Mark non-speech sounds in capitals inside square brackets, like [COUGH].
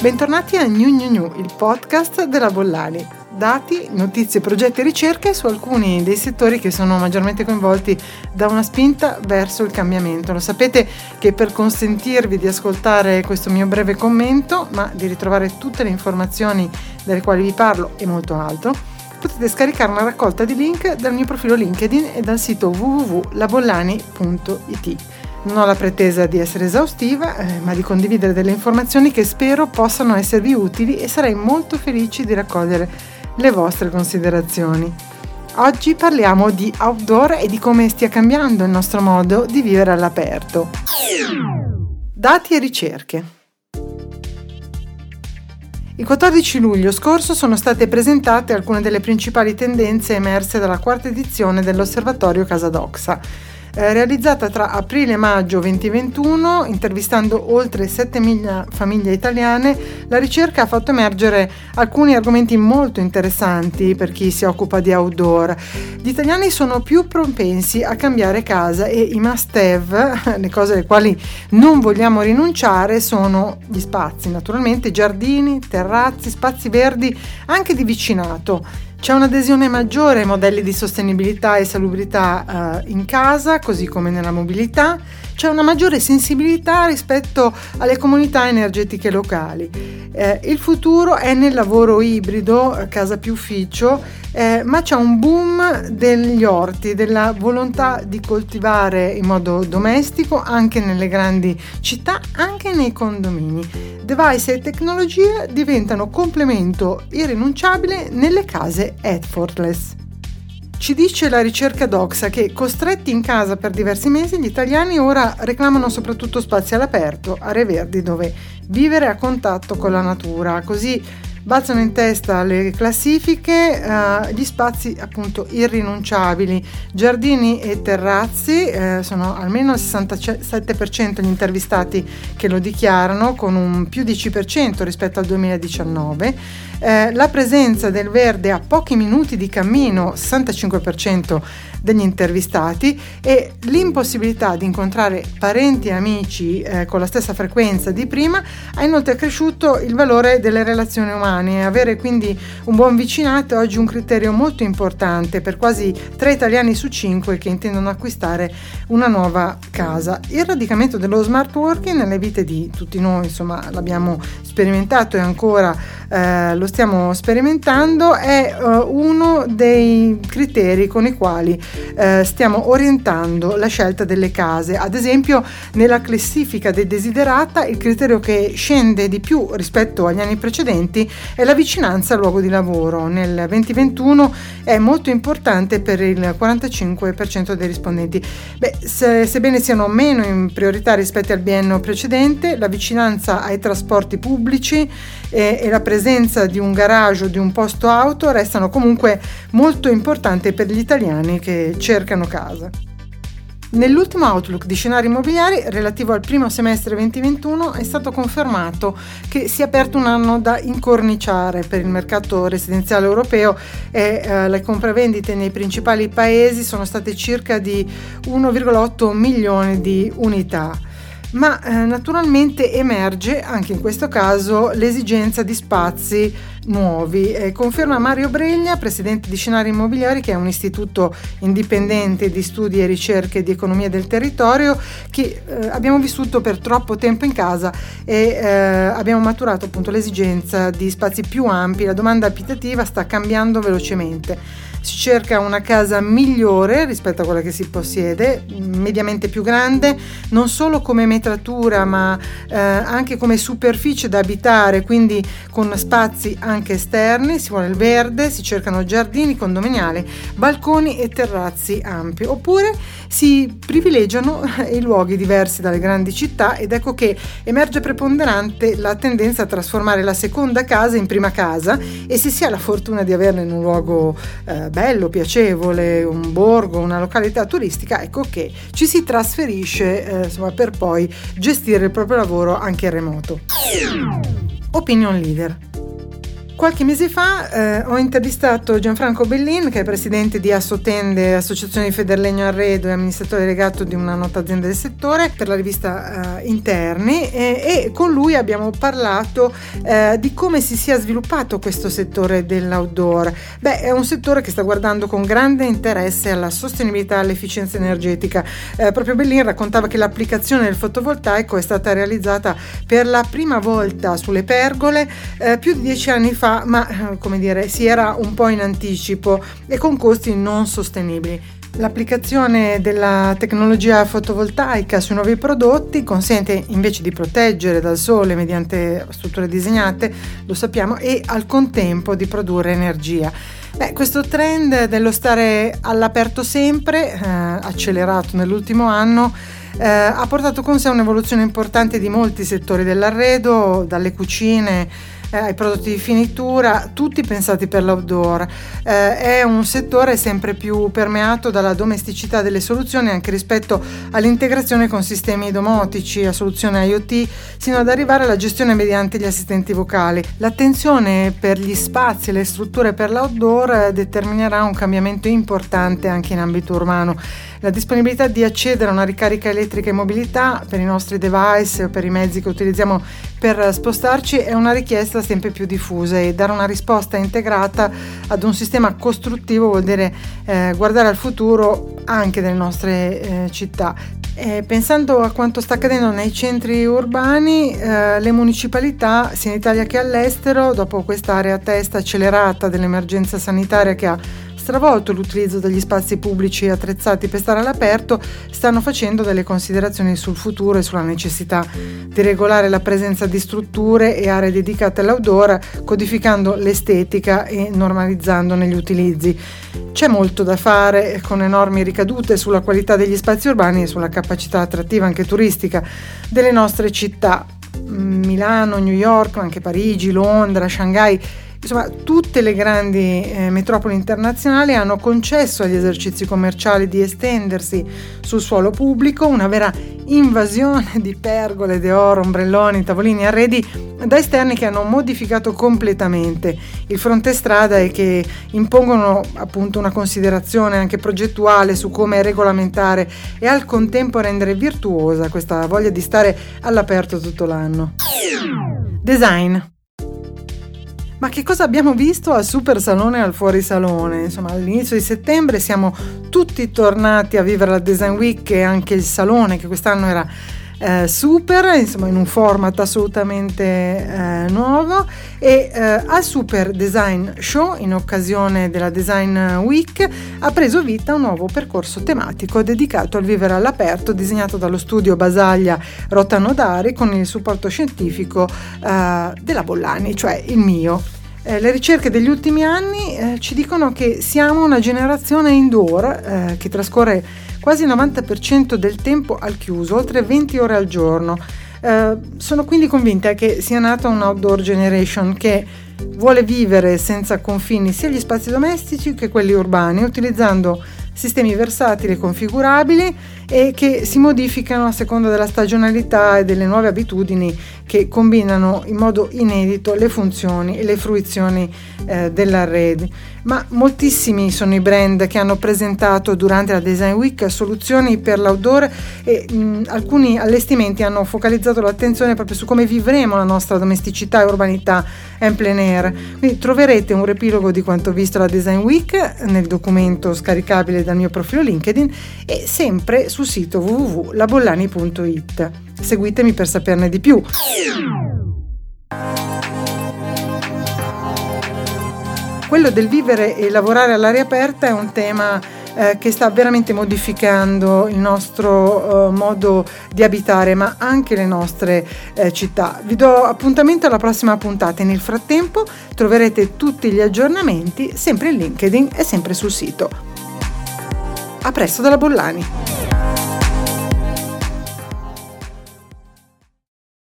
Bentornati a New New New, il podcast della Bollani. Dati, notizie, progetti e ricerche su alcuni dei settori che sono maggiormente coinvolti da una spinta verso il cambiamento. Lo sapete che per consentirvi di ascoltare questo mio breve commento, ma di ritrovare tutte le informazioni delle quali vi parlo e molto altro, potete scaricare una raccolta di link dal mio profilo LinkedIn e dal sito www.labollani.it. Non ho la pretesa di essere esaustiva, eh, ma di condividere delle informazioni che spero possano esservi utili e sarei molto felice di raccogliere le vostre considerazioni. Oggi parliamo di outdoor e di come stia cambiando il nostro modo di vivere all'aperto. Dati e ricerche. Il 14 luglio scorso sono state presentate alcune delle principali tendenze emerse dalla quarta edizione dell'Osservatorio Casadoxa eh, realizzata tra aprile e maggio 2021, intervistando oltre 7.000 famiglie italiane, la ricerca ha fatto emergere alcuni argomenti molto interessanti per chi si occupa di outdoor. Gli italiani sono più propensi a cambiare casa e i must have, [LAUGHS] le cose alle quali non vogliamo rinunciare, sono gli spazi, naturalmente giardini, terrazzi, spazi verdi anche di vicinato c'è un'adesione maggiore ai modelli di sostenibilità e salubrità eh, in casa, così come nella mobilità. C'è una maggiore sensibilità rispetto alle comunità energetiche locali. Eh, il futuro è nel lavoro ibrido, eh, casa più ufficio, eh, ma c'è un boom degli orti, della volontà di coltivare in modo domestico anche nelle grandi città, anche nei condomini. Device e tecnologia diventano complemento irrinunciabile nelle case effortless. Ci dice la ricerca Doxa che costretti in casa per diversi mesi gli italiani ora reclamano soprattutto spazi all'aperto, aree verdi dove vivere a contatto con la natura, così balzano in testa le classifiche eh, gli spazi appunto irrinunciabili, giardini e terrazzi, eh, sono almeno il 67% gli intervistati che lo dichiarano con un più 10% rispetto al 2019 eh, la presenza del verde a pochi minuti di cammino, 65% degli intervistati, e l'impossibilità di incontrare parenti e amici eh, con la stessa frequenza di prima ha inoltre accresciuto il valore delle relazioni umane. Avere quindi un buon vicinato è oggi un criterio molto importante per quasi 3 italiani su 5 che intendono acquistare una nuova casa. Il radicamento dello smart working nelle vite di tutti noi, insomma, l'abbiamo sperimentato e ancora eh, lo stiamo sperimentando è uh, uno dei criteri con i quali uh, stiamo orientando la scelta delle case. Ad esempio, nella classifica dei desiderata, il criterio che scende di più rispetto agli anni precedenti è la vicinanza al luogo di lavoro. Nel 2021 è molto importante per il 45% dei rispondenti. Beh, se, sebbene siano meno in priorità rispetto al biennio precedente, la vicinanza ai trasporti pubblici e, e la presenza di un garage o di un posto auto restano comunque molto importanti per gli italiani che cercano casa. Nell'ultimo outlook di scenari immobiliari relativo al primo semestre 2021 è stato confermato che si è aperto un anno da incorniciare per il mercato residenziale europeo e eh, le compravendite nei principali paesi sono state circa di 1,8 milioni di unità ma eh, naturalmente emerge anche in questo caso l'esigenza di spazi nuovi. Eh, conferma Mario Breglia, presidente di Scenari Immobiliari, che è un istituto indipendente di studi e ricerche di economia del territorio, che eh, abbiamo vissuto per troppo tempo in casa e eh, abbiamo maturato appunto l'esigenza di spazi più ampi. La domanda abitativa sta cambiando velocemente si cerca una casa migliore rispetto a quella che si possiede, mediamente più grande, non solo come metratura ma eh, anche come superficie da abitare, quindi con spazi anche esterni, si vuole il verde, si cercano giardini condominiali, balconi e terrazzi ampi, oppure si privilegiano [LAUGHS] i luoghi diversi dalle grandi città ed ecco che emerge preponderante la tendenza a trasformare la seconda casa in prima casa e se si ha la fortuna di averla in un luogo eh, bello, piacevole, un borgo, una località turistica, ecco che ci si trasferisce eh, insomma, per poi gestire il proprio lavoro anche in remoto. Opinion leader. Qualche mese fa eh, ho intervistato Gianfranco Bellin, che è presidente di Assotende, Associazione di Federlegno Arredo e amministratore delegato di una nota azienda del settore, per la rivista eh, Interni e, e, con lui abbiamo parlato eh, di come si sia sviluppato questo settore dell'outdoor. Beh, è un settore che sta guardando con grande interesse alla sostenibilità e all'efficienza energetica. Eh, proprio Bellin raccontava che l'applicazione del fotovoltaico è stata realizzata per la prima volta sulle pergole eh, più di dieci anni fa ma eh, come dire, si era un po' in anticipo e con costi non sostenibili. L'applicazione della tecnologia fotovoltaica sui nuovi prodotti consente invece di proteggere dal sole mediante strutture disegnate, lo sappiamo, e al contempo di produrre energia. Beh, questo trend dello stare all'aperto sempre, eh, accelerato nell'ultimo anno, eh, ha portato con sé un'evoluzione importante di molti settori dell'arredo, dalle cucine eh, ai prodotti di finitura, tutti pensati per l'outdoor. Eh, è un settore sempre più permeato dalla domesticità delle soluzioni anche rispetto all'integrazione con sistemi domotici, a soluzioni IoT, sino ad arrivare alla gestione mediante gli assistenti vocali. L'attenzione per gli spazi e le strutture per l'outdoor eh, determinerà un cambiamento importante anche in ambito urbano. La disponibilità di accedere a una ricarica elettrica in mobilità per i nostri device o per i mezzi che utilizziamo per spostarci è una richiesta sempre più diffusa e dare una risposta integrata ad un sistema costruttivo vuol dire eh, guardare al futuro anche delle nostre eh, città. Eh, pensando a quanto sta accadendo nei centri urbani, eh, le municipalità, sia in Italia che all'estero, dopo questa testa accelerata dell'emergenza sanitaria che ha stravolto l'utilizzo degli spazi pubblici attrezzati per stare all'aperto, stanno facendo delle considerazioni sul futuro e sulla necessità di regolare la presenza di strutture e aree dedicate all'outdoor, codificando l'estetica e normalizzandone gli utilizzi. C'è molto da fare con enormi ricadute sulla qualità degli spazi urbani e sulla capacità attrattiva anche turistica delle nostre città. Milano, New York, anche Parigi, Londra, Shanghai Insomma, tutte le grandi eh, metropoli internazionali hanno concesso agli esercizi commerciali di estendersi sul suolo pubblico, una vera invasione di pergole, de oro, ombrelloni, tavolini, arredi da esterni che hanno modificato completamente il fronte strada e che impongono appunto una considerazione anche progettuale su come regolamentare e al contempo rendere virtuosa questa voglia di stare all'aperto tutto l'anno. Design. Ma che cosa abbiamo visto al Super Salone e al Fuorisalone? Insomma, all'inizio di settembre siamo tutti tornati a vivere la Design Week e anche il salone che quest'anno era eh, super, insomma in un format assolutamente eh, nuovo e eh, al Super Design Show in occasione della Design Week ha preso vita un nuovo percorso tematico dedicato al vivere all'aperto disegnato dallo studio Basaglia Rotanodari con il supporto scientifico eh, della Bollani, cioè il mio. Eh, le ricerche degli ultimi anni eh, ci dicono che siamo una generazione indoor eh, che trascorre quasi il 90% del tempo al chiuso, oltre 20 ore al giorno. Eh, sono quindi convinta che sia nata un outdoor generation che vuole vivere senza confini sia gli spazi domestici che quelli urbani, utilizzando sistemi versatili e configurabili e che si modificano a seconda della stagionalità e delle nuove abitudini che combinano in modo inedito le funzioni e le fruizioni eh, dell'arredo. Ma moltissimi sono i brand che hanno presentato durante la Design Week soluzioni per l'outdoor e mh, alcuni allestimenti hanno focalizzato l'attenzione proprio su come vivremo la nostra domesticità e urbanità en plein air. Quindi troverete un riepilogo di quanto visto alla Design Week nel documento scaricabile dal mio profilo LinkedIn e sempre sul sito www.labollani.it. Seguitemi per saperne di più. Quello del vivere e lavorare all'aria aperta è un tema eh, che sta veramente modificando il nostro eh, modo di abitare, ma anche le nostre eh, città. Vi do appuntamento alla prossima puntata e nel frattempo troverete tutti gli aggiornamenti sempre in LinkedIn e sempre sul sito. A presto dalla Bollani!